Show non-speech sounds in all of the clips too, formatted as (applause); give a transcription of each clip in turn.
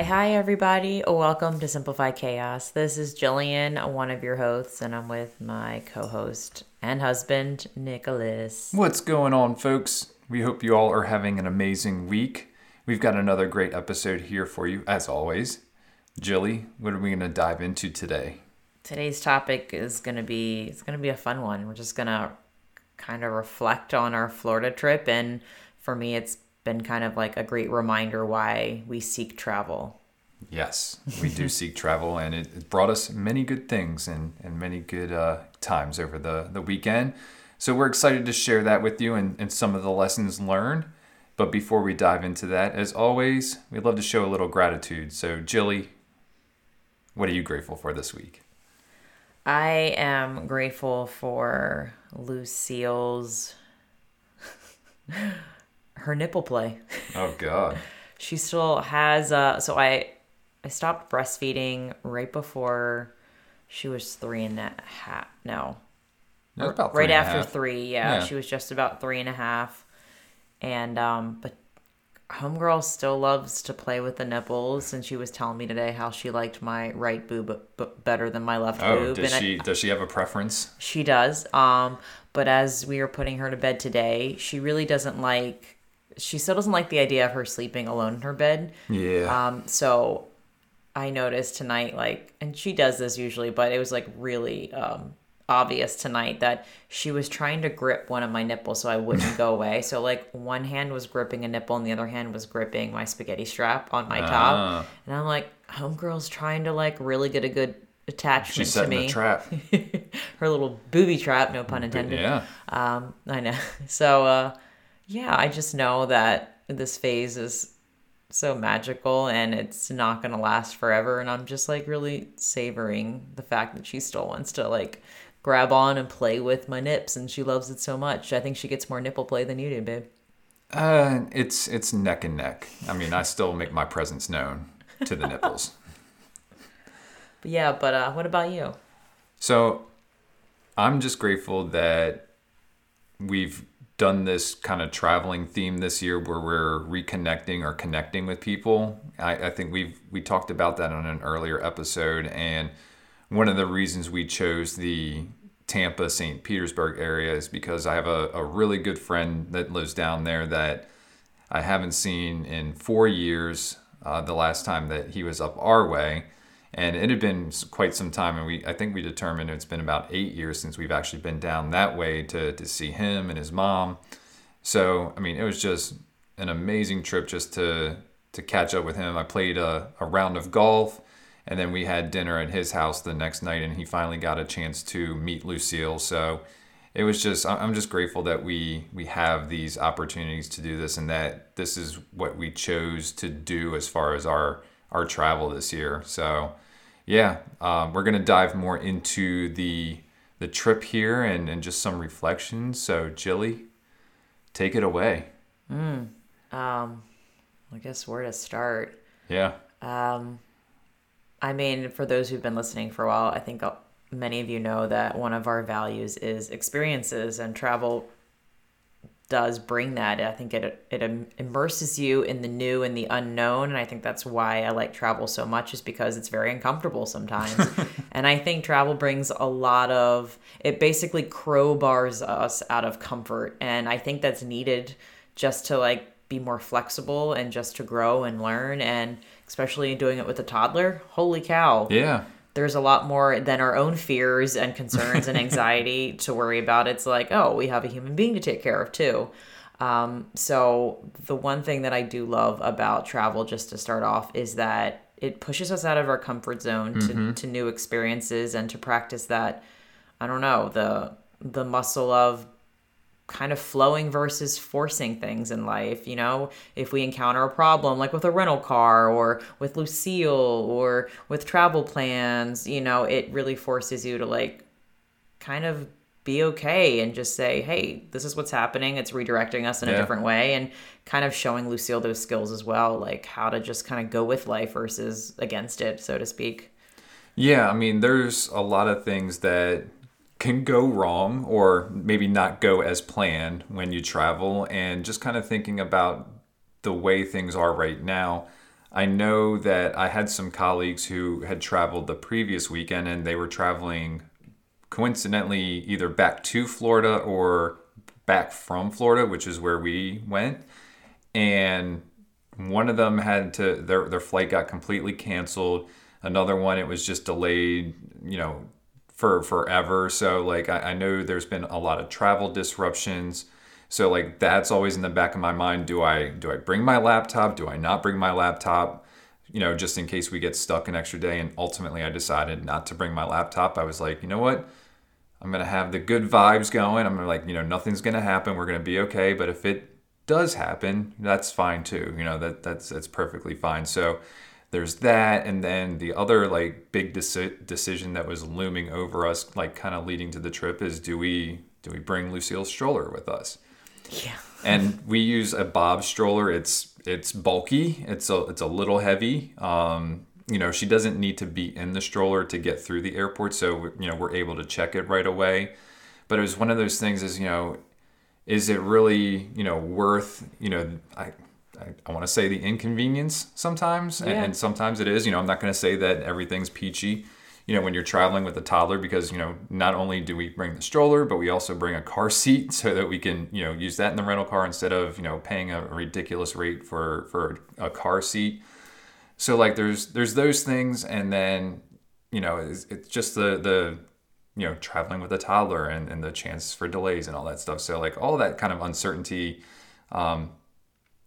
Hi, hi, everybody. Welcome to Simplify Chaos. This is Jillian, one of your hosts, and I'm with my co host and husband, Nicholas. What's going on, folks? We hope you all are having an amazing week. We've got another great episode here for you, as always. Jilly, what are we going to dive into today? Today's topic is going to be it's going to be a fun one. We're just going to kind of reflect on our Florida trip and for me it's been kind of like a great reminder why we seek travel. Yes, (laughs) we do seek travel, and it, it, brought us many good things and, and many good uh, times over the, the weekend. So we're excited to share that with you and, and some of the lessons learned. But before we dive into that, as always, we'd love to show a little gratitude. So, Jilly, what are you grateful for this week? I am grateful for Lucille's (laughs) her nipple play. Oh God. (laughs) she still has uh so I I stopped breastfeeding right before she was three and a half. No. about right after three, yeah, yeah. She was just about three and a half. And um but homegirl still loves to play with the nipples and she was telling me today how she liked my right boob better than my left oh, boob does and she I, does she have a preference she does um but as we were putting her to bed today she really doesn't like she still doesn't like the idea of her sleeping alone in her bed. Yeah. Um, so I noticed tonight, like, and she does this usually, but it was like really um, obvious tonight that she was trying to grip one of my nipples so I wouldn't (laughs) go away. So like one hand was gripping a nipple and the other hand was gripping my spaghetti strap on my top. Uh. And I'm like, homegirl's trying to like really get a good attachment She's to me. A trap. (laughs) Her little booby trap, no pun intended. Yeah. Um, I know. (laughs) So uh yeah, I just know that this phase is so magical and it's not going to last forever. And I'm just like really savoring the fact that she still wants to like grab on and play with my nips and she loves it so much. I think she gets more nipple play than you do, babe. Uh, it's it's neck and neck. I mean, I still make my presence known to the nipples. (laughs) but yeah, but uh, what about you? So, I'm just grateful that we've done this kind of traveling theme this year where we're reconnecting or connecting with people. I, I, think we've we talked about that on an earlier episode, and one of the reasons we chose the Tampa St. Petersburg area is because I have a, a really good friend that lives down there that I haven't seen in four years. Uh, the last time that he was up our way, and it had been quite some time and we i think we determined it's been about eight years since we've actually been down that way to, to see him and his mom. So i mean it was just an amazing trip just to to catch up with him. I played a, a round of golf and then we had dinner at his house the next night and he finally got a chance to meet lucille. So it was just i'm just grateful that we we have these opportunities to do this and that this is what we chose to do as far as our our travel this year. So, yeah, um, we're gonna dive more into the the trip here and, and just some reflections. So, Jilly, take it away. Mm, um, I guess where to start? Yeah. Um, I mean, for those who've been listening for a while, I think many of you know that one of our values is experiences, and travel does bring that. I think it it immerses you in the new and the unknown, and I think that's why I like travel so much is because it's very uncomfortable sometimes. (laughs) and I think travel brings a lot of it basically crowbars us out of comfort, and I think that's needed just to like be more flexible and just to grow and learn and especially doing it with a toddler. Holy cow. Yeah there's a lot more than our own fears and concerns and (laughs) anxiety to worry about. It's like, oh, we have a human being to take care of too. Um, so, the one thing that I do love about travel, just to start off, is that it pushes us out of our comfort zone to, mm-hmm. to new experiences and to practice that, I don't know, the the muscle of kind of flowing versus forcing things in life. You know, if we encounter a problem like with a rental car or with Lucille or with travel plans, you know, it really forces you to like kind of be okay and just say, hey, this is what's happening. It's redirecting us in yeah. a different way and kind of showing Lucille those skills as well, like how to just kind of go with life versus against it, so to speak. Yeah, I mean, there's a lot of things that can go wrong or maybe not go as planned when you travel. And just kind of thinking about the way things are right now i know that i had some colleagues who had traveled the previous weekend and they were traveling coincidentally either back to florida or back from florida which is where we went. And one of them had to their, their flight got completely canceled. Another one it was just delayed you know for forever. So like I, I know there's been a lot of travel disruptions. So like that's always in the back of my mind. Do I do I bring my laptop? Do I not bring my laptop? You know, just in case we get stuck an extra day. And ultimately I decided not to bring my laptop. I was like, you know what? I'm gonna have the good vibes going. I'm gonna like, you know, nothing's gonna happen. We're gonna be okay. But if it does happen, that's fine too. You know, that that's that's perfectly fine. So there's that and then the other like big deci- decision that was looming over us like kind of leading to the trip is do we do we bring lucille's stroller with us? Yeah. And we use a bob stroller. It's it's bulky. It's a it's a little heavy. Um you know she doesn't need to be in the stroller to get through the airport so you know we're able to check it right away. But it was one of those things is you know is it really you know worth you know i I, I want to say the inconvenience sometimes, yeah. and, and, sometimes it is. You know, I'm not going to say that everything's peachy. You know, when you're traveling with a toddler, because you know, not only do we bring the stroller, but we also bring a car seat (laughs) so that we can you know use that in the rental car instead of you know paying a ridiculous rate for for a car seat. So like, there's there's those things, and then you know, it's, it's just the the you know traveling with a toddler and, and the chance for delays and all that stuff. So like all that kind of uncertainty. Um,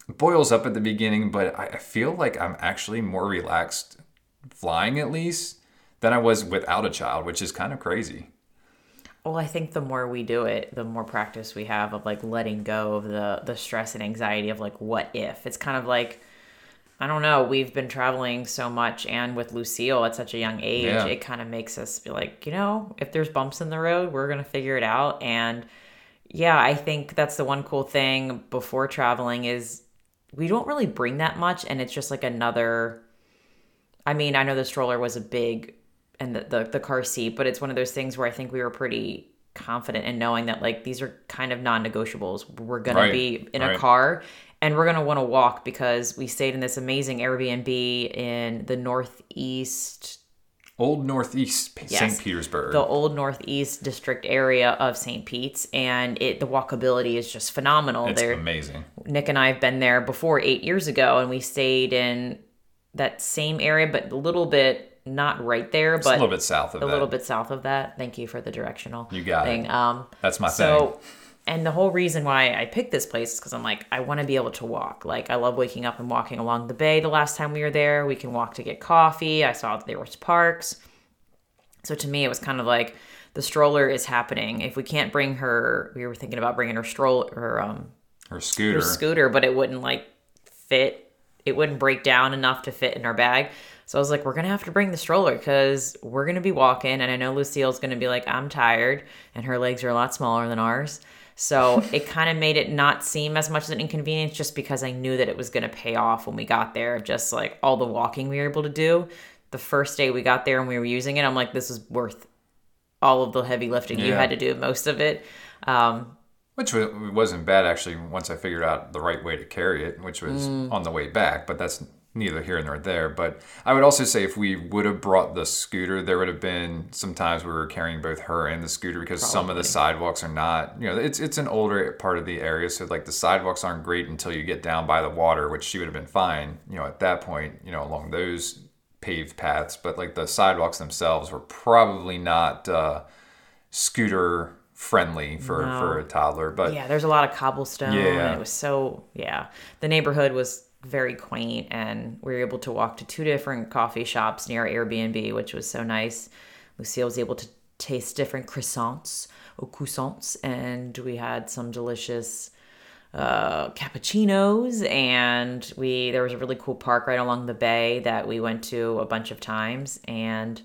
boils up at the beginning, but I feel like I'm actually more relaxed flying at least than I was without a child, which is kind of crazy. Well, I think the more we do it, the more practice we have of like letting go of the the stress and anxiety of like what if. It's kind of like I don't know, we've been traveling so much and with Lucille at such a young age, yeah. it kind of makes us be like, you know, if there's bumps in the road, we're going to figure it out and yeah, I think that's the one cool thing before traveling is we don't really bring that much and it's just like another I mean, I know the stroller was a big and the, the, the car seat, but it's one of those things where I think we were pretty confident in knowing that like these are kind of non-negotiables. We're going right. to be in right. a car and we're going to want to walk because we stayed in this amazing Airbnb in the northeast Old Northeast yes, St. Petersburg. The old Northeast district area of St. Pete's and it the walkability is just phenomenal. It's there, amazing. Nick and I have been there before 8 years ago and we stayed in that same area but a little bit not right there but a little bit south of that. a that. little bit south of that. Thank you for the directional. You got thing. it. Um That's my so, thing and the whole reason why I picked this place is because I'm like, I want to be able to walk. Like, I love waking up and walking along the bay. The last time we were there, we can walk to get coffee. I saw that there was parks. So to me, it was kind of like the stroller is happening. If we can't bring her, we were thinking about bringing her stroller, her um, her scooter, her scooter, but it wouldn't like fit. It wouldn't break down enough to fit in our bag. So I was like, we're gonna have to bring the stroller because we're gonna be walking, and I know Lucille's gonna be like, I'm tired, and her legs are a lot smaller than ours. So it kind of made it not seem as much as an inconvenience just because I knew that it was going to pay off when we got there. Just like all the walking we were able to do. The first day we got there and we were using it, I'm like, this is worth all of the heavy lifting yeah. you had to do, most of it. Um, which wasn't bad actually once I figured out the right way to carry it, which was mm. on the way back. But that's neither here nor there. But I would also say if we would have brought the scooter, there would have been some times we were carrying both her and the scooter because Probably. some of the sidewalks are not, you know, it's it's an older part of the area, so like the sidewalks aren't great until you get down by the water, which she would have been fine, you know, at that point, you know, along those paved paths. But like the sidewalks themselves were probably not uh, scooter friendly for no. for a toddler but yeah there's a lot of cobblestone yeah and it was so yeah the neighborhood was very quaint and we were able to walk to two different coffee shops near Airbnb, which was so nice. Lucille was able to taste different croissants or croissants, and we had some delicious uh, cappuccinos and we there was a really cool park right along the bay that we went to a bunch of times and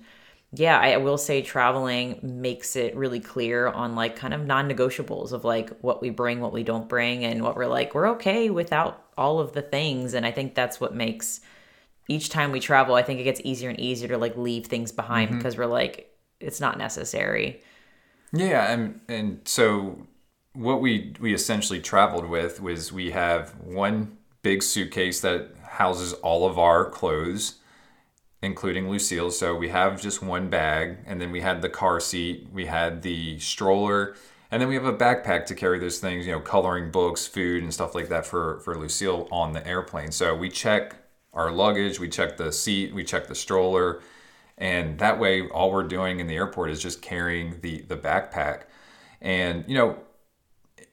yeah I will say traveling makes it really clear on like kind of non-negotiables of like what we bring what we don't bring and what we're like we're okay without all of the things and i think that's what makes each time we travel i think it gets easier and easier to like leave things behind mm-hmm. because we're like it's not necessary. Yeah, and and so what we we essentially traveled with was we have one big suitcase that houses all of our clothes, including Lucille. So we have just one bag, and then we had the car seat, we had the stroller, and then we have a backpack to carry those things, you know, coloring books, food, and stuff like that for for Lucille on the airplane. So we check our luggage, we check the seat, we check the stroller, and that way all we're doing in the airport is just carrying the the backpack. And you know,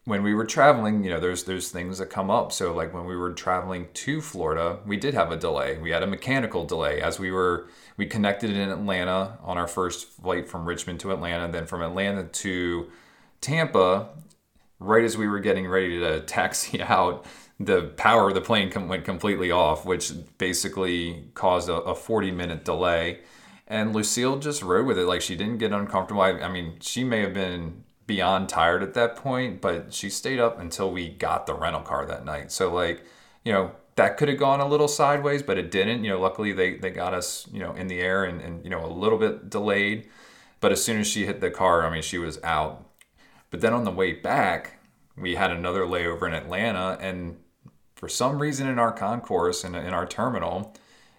when we were traveling, you know, there's there's things that come up. So like when we were traveling to Florida, we did have a delay. We had a mechanical delay as we were we connected in Atlanta on our first flight from Richmond to Atlanta, then from Atlanta to Tampa. Right as we were getting ready to (laughs) taxi out, the power of the plane com- went completely off, which basically caused a, a 40 minute delay. And Lucille just rode with it. Like she didn't get uncomfortable. I, I mean, she may have been beyond tired at that point, but she stayed up until we got the rental car that night. So like, you know, that could have gone a little sideways, but it didn't. You know, luckily they, they got us, you know, in the air and, and, you know, a little bit delayed. But as soon as she hit the car, I mean, she was out. But then on the way back, we had another layover in Atlanta. And for some reason in our concourse and in, in our terminal,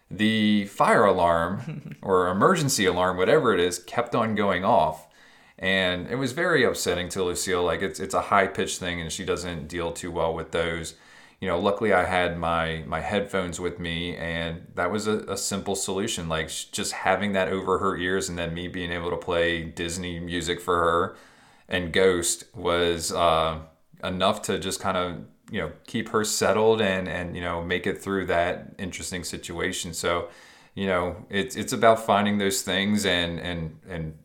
the fire alarm (laughs) or emergency alarm, whatever it is, kept on going off. And it was very upsetting to Lucille. Like it's it's a high pitched thing, and she doesn't deal too well with those. You know, luckily I had my my headphones with me, and that was a, a simple solution. Like just having that over her ears, and then me being able to play Disney music for her, and Ghost was uh, enough to just kind of you know keep her settled and and you know make it through that interesting situation. So you know it's it's about finding those things and and and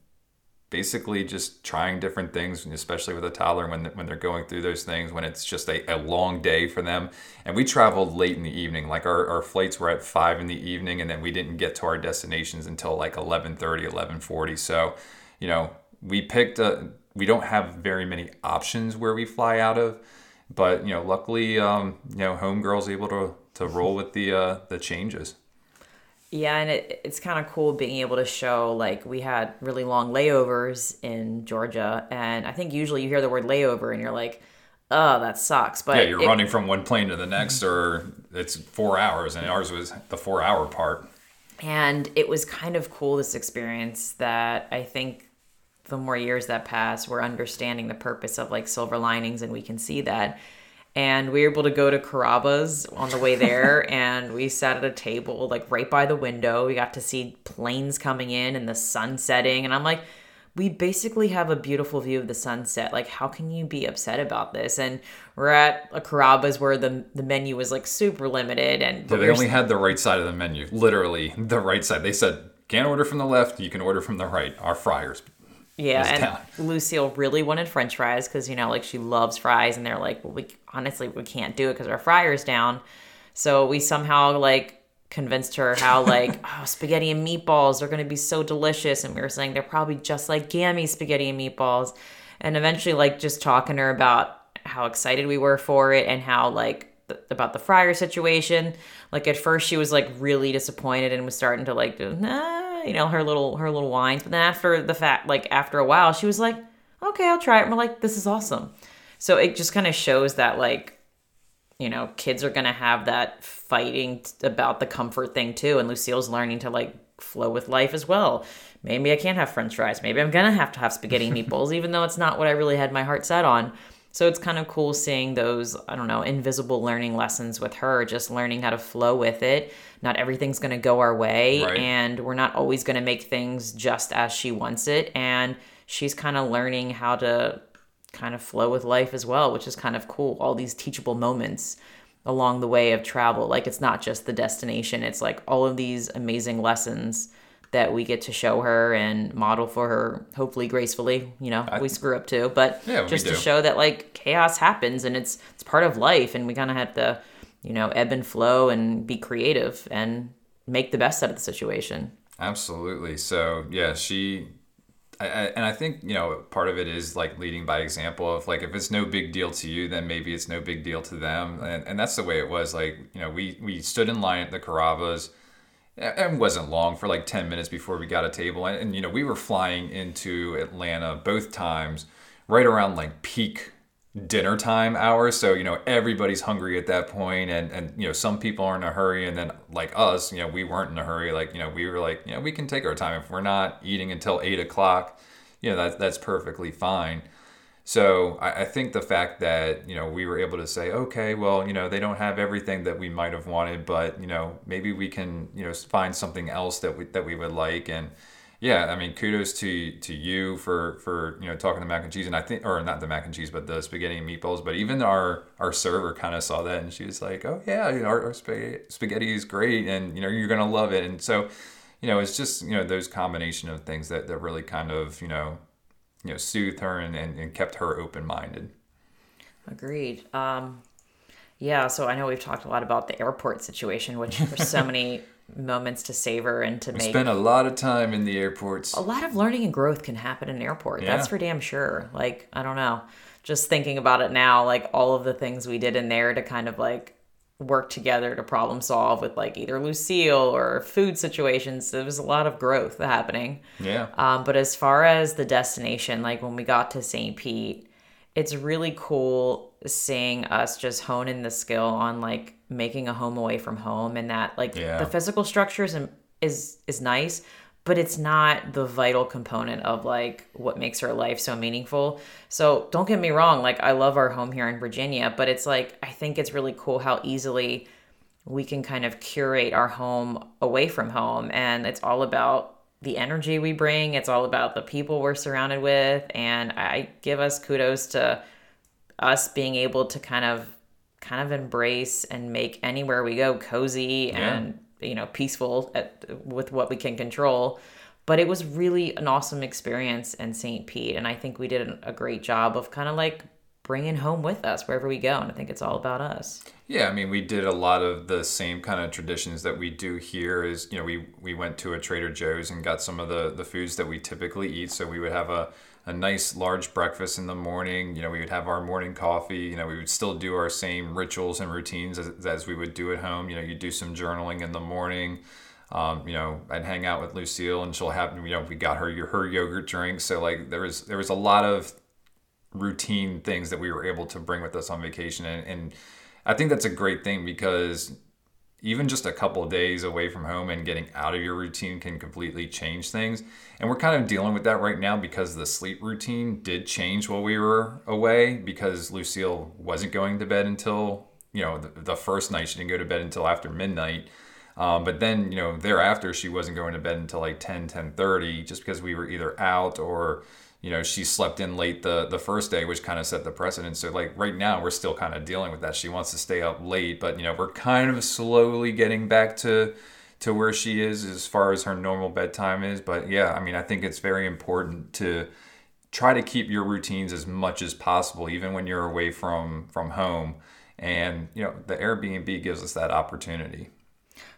basically just trying different things, especially with a toddler when when they're going through those things, when it's just a, a long day for them. And we traveled late in the evening, like our, our flights were at five in the evening, and then we didn't get to our destinations until like 11:30, 11:40. So, you know, we picked a. We don't have very many options where we fly out of, but you know, luckily, um, you know, homegirl's able to to roll with the uh, the changes. Yeah, and it, it's kind of cool being able to show like we had really long layovers in Georgia, and I think usually you hear the word layover and you're like, oh, that sucks. But Yeah, you're it- running from one plane to the next, or it's four hours, and ours was the four hour part. and it was kind of cool this experience that I think the more years that pass, we're understanding the purpose of like silver linings, and we can see that. And we were able to go to Carrabba's on the way there, (laughs) and we sat at a table like right by the window. We got to see planes coming in and the sun setting, and I'm like, we basically have a beautiful view of the sunset. Like, how can you be upset about this? And we're at a Carrabba's where the the menu was like super limited, and Yeah, they only had the right side of the menu, literally the right side. They said can't order from the left, you can order from the right. Our fryers. Yeah, and down. Lucille really wanted French fries because you know, like she loves fries, and they're like, well, we honestly we can't do it because our fryer's down. So we somehow like convinced her how (laughs) like oh spaghetti and meatballs are going to be so delicious, and we were saying they're probably just like Gammy spaghetti and meatballs, and eventually like just talking to her about how excited we were for it and how like about the fryer situation. Like at first she was like really disappointed and was starting to like nah, you know, her little her little whines. But then after the fact, like after a while, she was like, okay, I'll try it. And we're like, this is awesome. So it just kind of shows that like you know, kids are to have that fighting about the comfort thing too. And Lucille's learning to like flow with life as well. Maybe I can't have french fries. Maybe I'm to have to have spaghetti meatballs, even though it's not what I really had my heart set on. So it's kind of cool seeing those, I don't know, invisible learning lessons with her, just learning how to flow with it. Not everything's going to go our way, Right. and we're not always going to make things just as she wants it. And she's kind of learning how to kind of flow with life as well, which is kind of cool. All these teachable moments along the way of travel. Like it's not just the destination, it's like all of these amazing lessons that we get to show her and model for her, hopefully gracefully. You know, I- we screw up too, but Yeah, just to show that like chaos happens and it's it's part of life, and we kind of have to, you know, ebb and flow and be creative and make the best out of the situation. Absolutely. So yeah, she, I, and I think you know part of it is like leading by example of like if it's no big deal to you, then maybe it's no big deal to them, and and that's the way it was. Like you know, we we stood in line at the Carrabba's. And wasn't long for like 10 minutes before we got a table. And, and you know we were flying into atlanta both times right around like peak dinner time hours so you know everybody's hungry at that point and and you know some people are in a hurry. And then like us you know we weren't in a hurry. Like you know we were like you know we can take our time. If we're not eating until eight o'clock you know that, that's perfectly fine so I, I think the fact that you know we were able to say, okay, well, you know, they don't have everything that we might have wanted, but you know, maybe we can you know find something else that we that we would like. And yeah, I mean, kudos to to you for for you know talking the mac and cheese, and I think or not the mac and cheese, but the spaghetti and meatballs. But even our our server kind of saw that, and she was like, oh yeah, our, our spaghetti, spaghetti is great, and you know, you're gonna love it. And so, you know, it's just you know those combination of things that that really kind of you know you know soothed her and, and, and kept her open minded. Agreed. Um, yeah, so I know we've talked a lot about the airport situation, which there's so (laughs) many moments to savor and to make. spend a lot of time in the airports. a lot of learning and growth can happen in an airport. That's for damn sure. Like, I don't know. Just thinking about it now, like all of the things we did in there to kind of like work together to problem solve with like either Lucille or food situations, there was a lot of growth happening. Yeah. Um, but as far as the destination, like when we got to St. Pete, it's really cool seeing us just hone in the skill on like making a home away from home and that like Yeah. the physical structure is, is is nice, but it's not the vital component of like what makes our life so meaningful. So don't get me wrong, like I love our home here in Virginia, but it's like I think it's really cool how easily we can kind of curate our home away from home and it's all about the energy we bring it's all about the people we're surrounded with and i give us kudos to us being able to kind of kind of embrace and make anywhere we go cozy and you know peaceful at, with what we can control but it was really an awesome experience in st pete and i think we did a great job of kind of like bringing home with us wherever we go and i think it's all about us Yeah, I mean, we did a lot of the same kind of traditions that we do here. Is you know, we we went to a Trader Joe's and got some of the the foods that we typically eat. So we would have a a nice large breakfast in the morning. You know, we would have our morning coffee. You know, we would still do our same rituals and routines as, as we would do at home. You know, you'd do some journaling in the morning. Um, you know, I'd hang out with Lucille, and she'll have you know we got her her yogurt drink. So like there was there was a lot of routine things that we were able to bring with us on vacation and, and i think that's a great thing because even just a couple days away from home and getting out of your routine can completely change things. And we're kind of dealing with that right now because the sleep routine did change while we were away because lucille wasn't going to bed until you know the, the first night. She didn't go to bed until after midnight. Um, but then you know thereafter she wasn't going to bed until like 10 10 just because we were either out or you know she slept in late the the first day which kind of set the precedent. So like right now we're still kind of dealing with that. She wants to stay up late but you know we're kind of slowly getting back to to where she is as far as her normal bedtime is. But yeah i mean i think it's very important to try to keep your routines as much as possible even when you're away from from home. And you know the airbnb gives us that opportunity.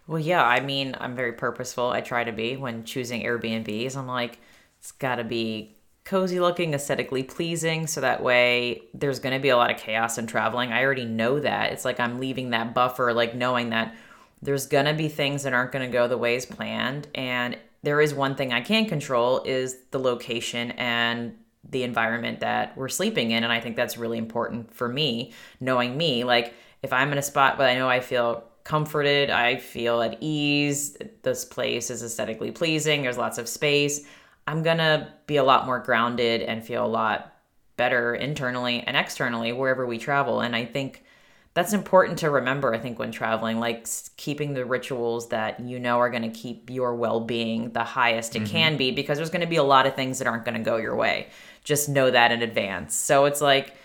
Well, yeah, I mean, I'm very purposeful. I try to be when choosing Airbnbs. I'm like, it's got to be cozy looking, aesthetically pleasing, so that way there's going to be a lot of chaos in traveling. I already know that. It's like I'm leaving that buffer, like knowing that there's going to be things that aren't going to go the way as planned. And there is one thing I can control is the location and the environment that we're sleeping in. And I think that's really important for me, knowing me. Like, if I'm in a spot where I know I feel comforted, I feel at ease, this place is aesthetically pleasing, there's lots of space, I'm gonna be a lot more grounded and feel a lot better internally and externally wherever we travel. And I think that's important to remember, I think, when traveling, like keeping the rituals that you know are going to keep your well being the highest it mm-hmm. can be, because there's going to be a lot of things that aren't going to go your way. Just know that in advance. So it's like,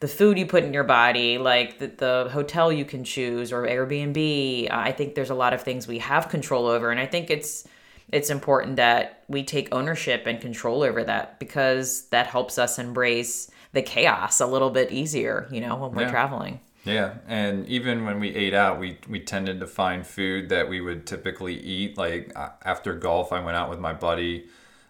the food you put in your body, like the, the hotel you can choose or Airbnb. I think there's a lot of things we have control over, and I think it's it's important that we take ownership and control over that because that helps us embrace the chaos a little bit easier, you know, when we're Yeah. traveling. Yeah, and even when we ate out, we we tended to find food that we would typically eat. Like after golf, I went out with my buddy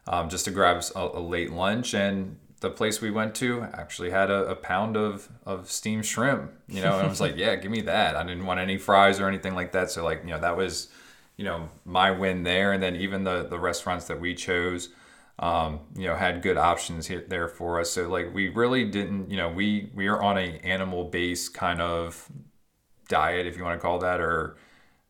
um, just to grab a late lunch, and the place we went to actually had a, a pound of of steamed shrimp. You know, and I was like, (laughs) yeah, give me that. I didn't want any fries or anything like that. So like, you know, that was you know my win there. And then even the the restaurants that we chose um, you know, had good options here there for us. So like we really didn't, you know, we we are on a animal based kind of diet, if you want to call that, or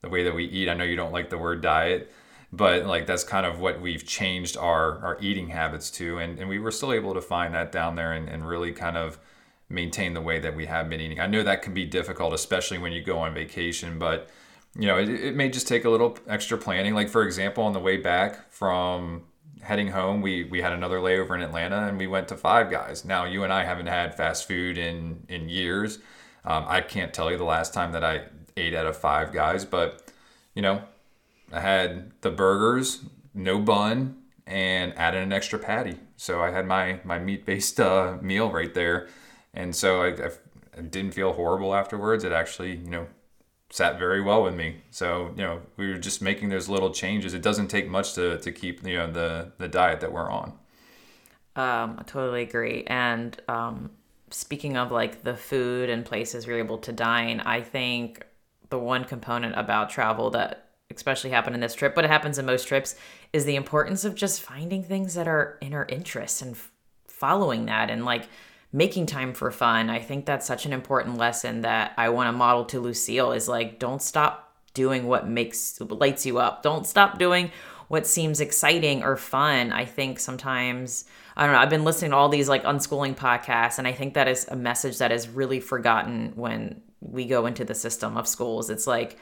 the way that we eat. I know you don't like the word diet, but like that's kind of what we've changed our our eating habits to, and and we were still able to find that down there and, and really kind of maintain the way that we have been eating. I know that can be difficult, especially when you go on vacation, but you know, it, it may just take a little extra planning. Like for example, on the way back from heading home, we we had another layover in Atlanta, and we went to Five Guys. Now you and I haven't had fast food in in years. Um, I can't tell you the last time that I ate at a Five Guys, but you know, I had the burgers, no bun, and added an extra patty. So I had my my meat based uh, meal right there, and so I, I, I didn't feel horrible afterwards. It actually, you know, sat very well with me. So you know, we were just making those little changes. It doesn't take much to, to keep you know the the diet that we're on. Um, I totally agree. And um, speaking of like the food and places you're able to dine, I think the one component about travel that especially happened in this trip, but it happens in most trips, is the importance of just finding things that are in our interests and f- following that and like making time for fun. I think that's such an important lesson that I want to model to Lucille is like don't stop doing what makes lights you up. Don't stop doing what seems exciting or fun. I think sometimes I don't know, I've been listening to all these like unschooling podcasts and I think that is a message that is really forgotten when we go into the system of schools. It's like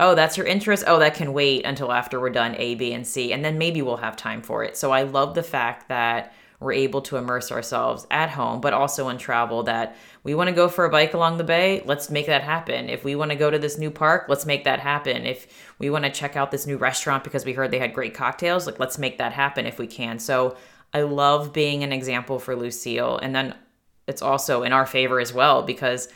oh, that's your interest. Oh, that can wait until after we're done A, B, and C, and then maybe we'll have time for it. So I love the fact that we're able to immerse ourselves at home, but also in travel. That we want to go for a bike along the bay, let's make that happen. If we want to go to this new park, let's make that happen. If we want to check out this new restaurant because we heard they had great cocktails, like let's make that happen if we can. So I love being an example for Lucille, and then it's also in our favor as well because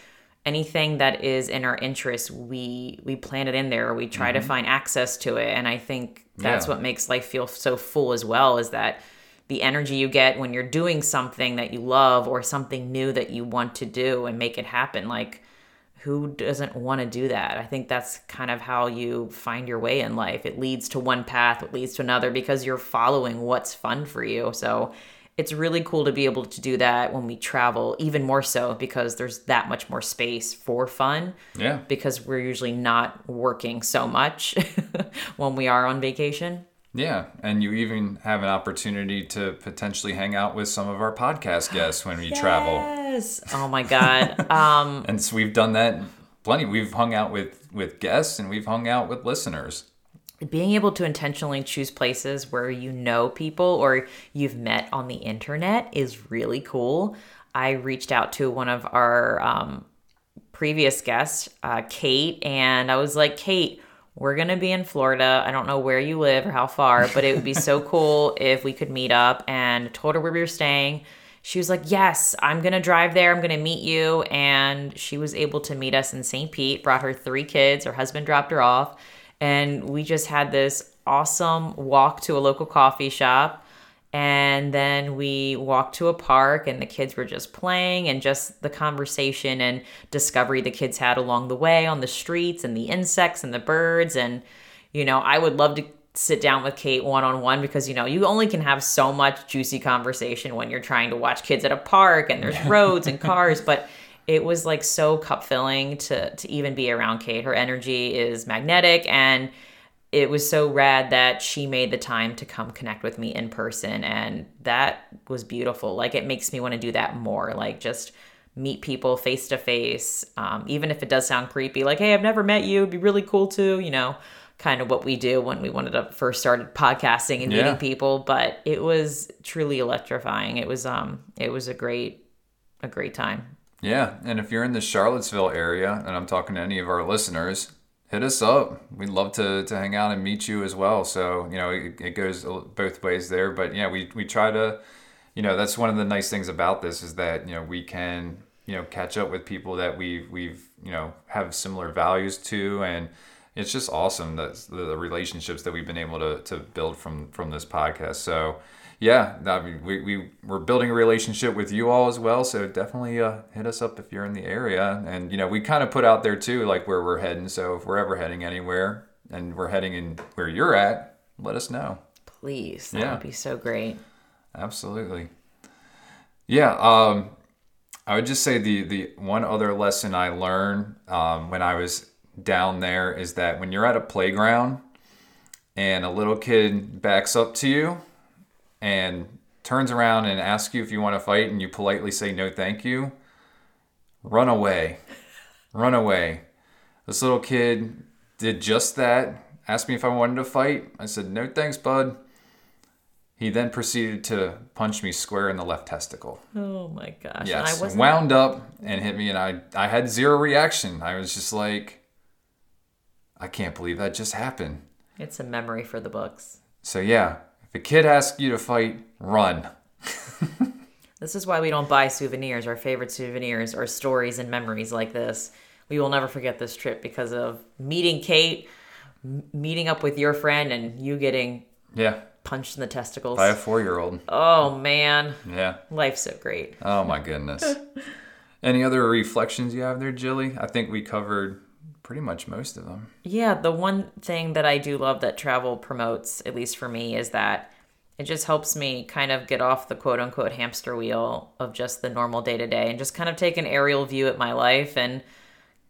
anything that is in our interest we we plan it in there we try to mm-hmm. find access to it and i think that's Yeah. what makes life feel so full as well is that the energy you get when you're doing something that you love or something new that you want to do and make it happen. Like who doesn't want to do that? I think that's kind of how you find your way in life. It leads to one path it leads to another because you're following what's fun for you. So it's really cool to be able to do that when we travel even more so because there's that much more space for fun Yeah, because we're usually not working so much (laughs) when we are on vacation yeah, and you even have an opportunity to potentially hang out with some of our podcast (gasps) guests when we travel. yes oh my (laughs) god um And so we've done that plenty. We've hung out with with guests and we've hung out with listeners. being able to intentionally choose places where you know people or you've met on the internet is really cool. I reached out to one of our um, previous guests, uh, Kate, and I was like, Kate, we're going to be in Florida. I don't know where you live or how far, but it would be so (laughs) cool if we could meet up and told her where we were staying. She was like, Yes, I'm going to drive there. I'm going to meet you. And she was able to meet us in St. Pete, brought her three kids. Her husband dropped her off. And we just had this awesome walk to a local coffee shop. And then we walked to a park, and the kids were just playing, and just the conversation and discovery the kids had along the way on the streets, and the insects and the birds. And, you know, I would love to sit down with Kate one on one because, you know, you only can have so much juicy conversation when you're trying to watch kids at a park and there's roads and (laughs) cars. But it was like so cup filling to, to even be around Kate. Her energy is magnetic and it was so rad that she made the time to come connect with me in person and that was beautiful. Like it makes me want to do that more like just meet people face to face um, even if it does sound creepy like hey i've never met you it'd be really cool to you know kind of what we do when we wanted to first started podcasting and Yeah. meeting people but it was truly electrifying. It was um it was a great a great time. Yeah, and if you're in the Charlottesville area, and I'm talking to any of our listeners, hit us up. We'd love to, to hang out and meet you as well. So, you know, it, it goes both ways there. But yeah, we, we try to, you know, that's one of the nice things about this is that, you know, we can, you know, catch up with people that we've, we've, you know, have similar values to. And it's just awesome that the, the relationships that we've been able to, to build from, from this podcast. So, yeah, I mean, we, we, we're building a relationship with you all as well. So definitely uh, hit us up if you're in the area. And, you know, we kind of put out there too, like where we're heading. So if we're ever heading anywhere and we're heading in where you're at, let us know. Please. That yeah. would be so great. Absolutely. Yeah. Um, I would just say the, the one other lesson I learned um, when I was down there is that when you're at a playground and a little kid backs up to you, and turns around and asks you if you want to fight and you politely say no thank you, run away. run away. This little kid did just that, asked me if I wanted to fight. I said, no thanks, bud. He then proceeded to punch me square in the left testicle. Oh my gosh. Yes. I wound up and hit me, and I, I had zero reaction. I was just like, I can't believe that just happened. It's a memory for the books. So, yeah, if a kid asks you to fight, run. this is why we don't buy souvenirs. Our favorite souvenirs are stories and memories like this. We will never forget this trip because of meeting Kate, m- meeting up with your friend, and you getting yeah punched in the testicles by a four-year-old. Oh man, yeah, life's so great. Oh my goodness. (laughs) Any other reflections you have there, Jilly? I think we covered pretty much most of them. Yeah, the one thing that I do love that travel promotes, at least for me, is that it just helps me kind of get off the quote unquote hamster wheel of just the normal day to day and just kind of take an aerial view at my life and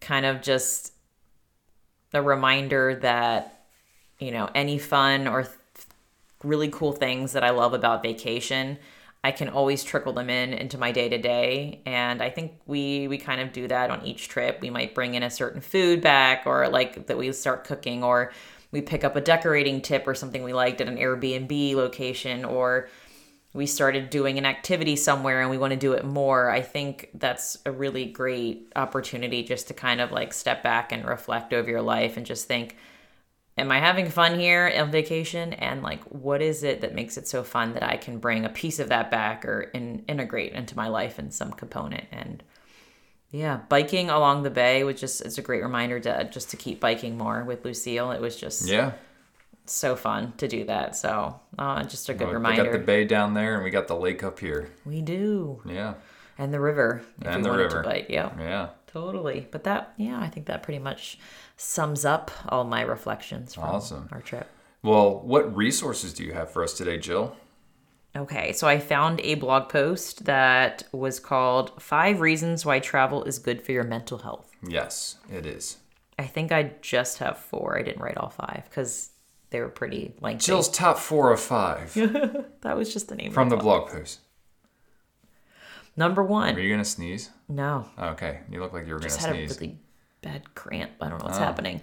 kind of just a reminder that, you know, any fun or th- really cool things that I love about vacation I can always trickle them in into my day to day. And I think we we kind of do that on each trip. We might bring in a certain food back or like that we start cooking or we pick up a decorating tip or something we liked at an Airbnb location or we started doing an activity somewhere and we want to do it more. I think that's a really great opportunity just to kind of like step back and reflect over your life and just think, am I having fun here on vacation? And like, what is it that makes it so fun that I can bring a piece of that back or in, integrate into my life in some component? And yeah, biking along the bay was just it's a great reminder to just to keep biking more with Lucille. It was just yeah so fun to do that. So uh, just a good well, reminder. We got the bay down there, and we got the lake up here. We do. Yeah. And the river. and the river. bike. Yeah. Yeah. Totally. But that, yeah, I think that pretty much sums up all my reflections from awesome. our trip. Well, what resources do you have for us today, Jill? Okay, so I found a blog post that was called Five Reasons Why Travel is Good for Your Mental Health. Yes, it is. I think I just have four. I didn't write all five because they were pretty lengthy. Jill's top four of five. (laughs) that was just the name from the blog post. Number one. Are you gonna sneeze? No. Okay, you look like you were just gonna sneeze. Had a really bad cramp. I don't know what's oh. happening.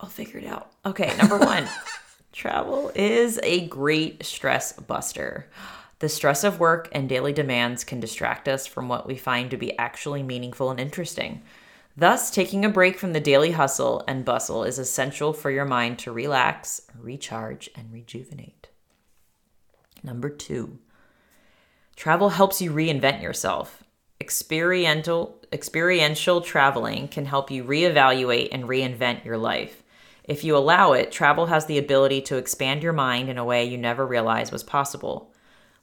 I'll figure it out. Okay, number one. (laughs) Travel is a great stress buster. The stress of work and daily demands can distract us from what we find to be actually meaningful and interesting. Thus, taking a break from the daily hustle and bustle is essential for your mind to relax, recharge, and rejuvenate. Number two, travel helps you reinvent yourself. Experiential, experiential traveling can help you reevaluate and reinvent your life. If you allow it, travel has the ability to expand your mind in a way you never realized was possible.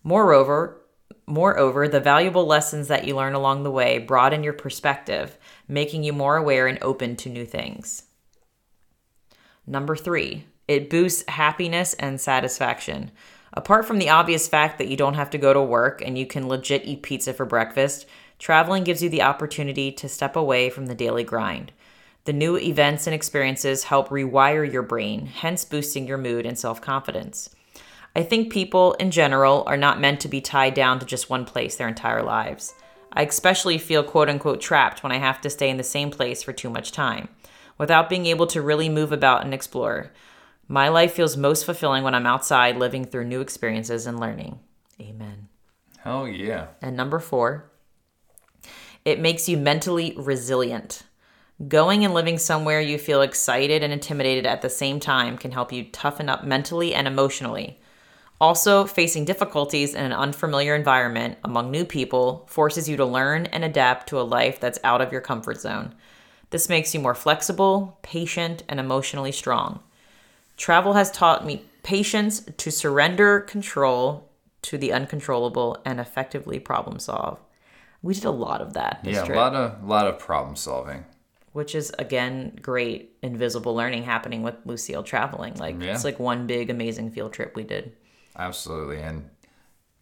Moreover, moreover, the valuable lessons that you learn along the way broaden your perspective, making you more aware and open to new things. Number 3, it boosts happiness and satisfaction. Apart from the obvious fact that you don't have to go to work and you can legit eat pizza for breakfast, traveling gives you the opportunity to step away from the daily grind. The new events and experiences help rewire your brain, hence boosting your mood and self confidence. I think people in general are not meant to be tied down to just one place their entire lives. I especially feel quote unquote trapped when I have to stay in the same place for too much time, without being able to really move about and explore. My life feels most fulfilling when I'm outside living through new experiences and learning. Amen. Hell yeah. And number four, it makes you mentally resilient. Going and living somewhere you feel excited and intimidated at the same time can help you toughen up mentally and emotionally. Also, facing difficulties in an unfamiliar environment among new people forces you to learn and adapt to a life that's out of your comfort zone. This makes you more flexible, patient, and emotionally strong. Travel has taught me patience to surrender control to the uncontrollable and effectively problem solve. We did a lot of that Yeah, a lot of lot of problem solving. which is again great invisible learning happening with Lucille traveling. Like Yeah. it's like one big amazing field trip we did. Absolutely, and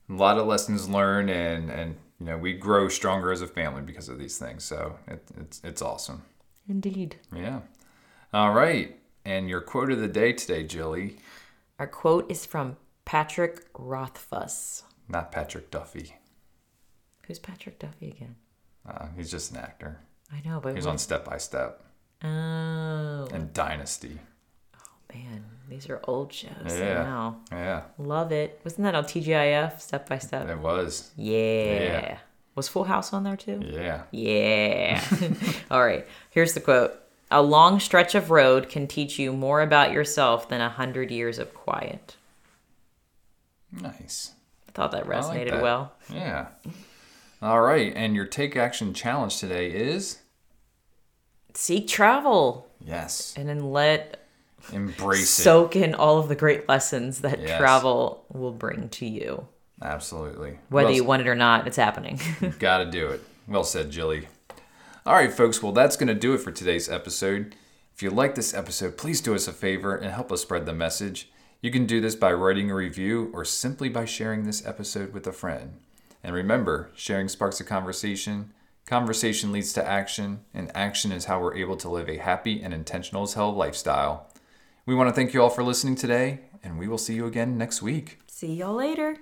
a lot of lessons learned, and and you know we grow stronger as a family because of these things. So it, it's it's awesome. Indeed. Yeah. All right, and your quote of the day today, Jilly, Our quote is from Patrick Rothfuss. not Patrick Duffy. Who's Patrick Duffy again? Uh, he's just an actor. I know, but He's on Step by Step oh and Dynasty. Oh man, these are old shows. Yeah. I know. Yeah, Love it. Wasn't that on TGIF? Step by step. it was. Yeah. Yeah. Was Full House on there too? Yeah. Yeah. (laughs) All right. Here's the quote. A long stretch of road can teach you more about yourself than a hundred years of quiet. Nice. I thought that I like resonated that. well. Yeah. All right, and your take action challenge today is Seek travel yes, and then let embrace it. soak in all of the great lessons that Yes. travel will bring to you. Absolutely. Whether Well you want it or not, it's happening. (laughs) Got to do it. Well said, Jilly. All right, folks. Well, that's going to do it for today's episode. If you like this episode, please do us a favor and help us spread the message. You can do this by writing a review or simply by sharing this episode with a friend. And remember, sharing sparks a conversation, conversation leads to action, and action is how we're able to live a happy and intentional as hell lifestyle. We want to thank you all for listening today, and we will see you again next week. See y'all later.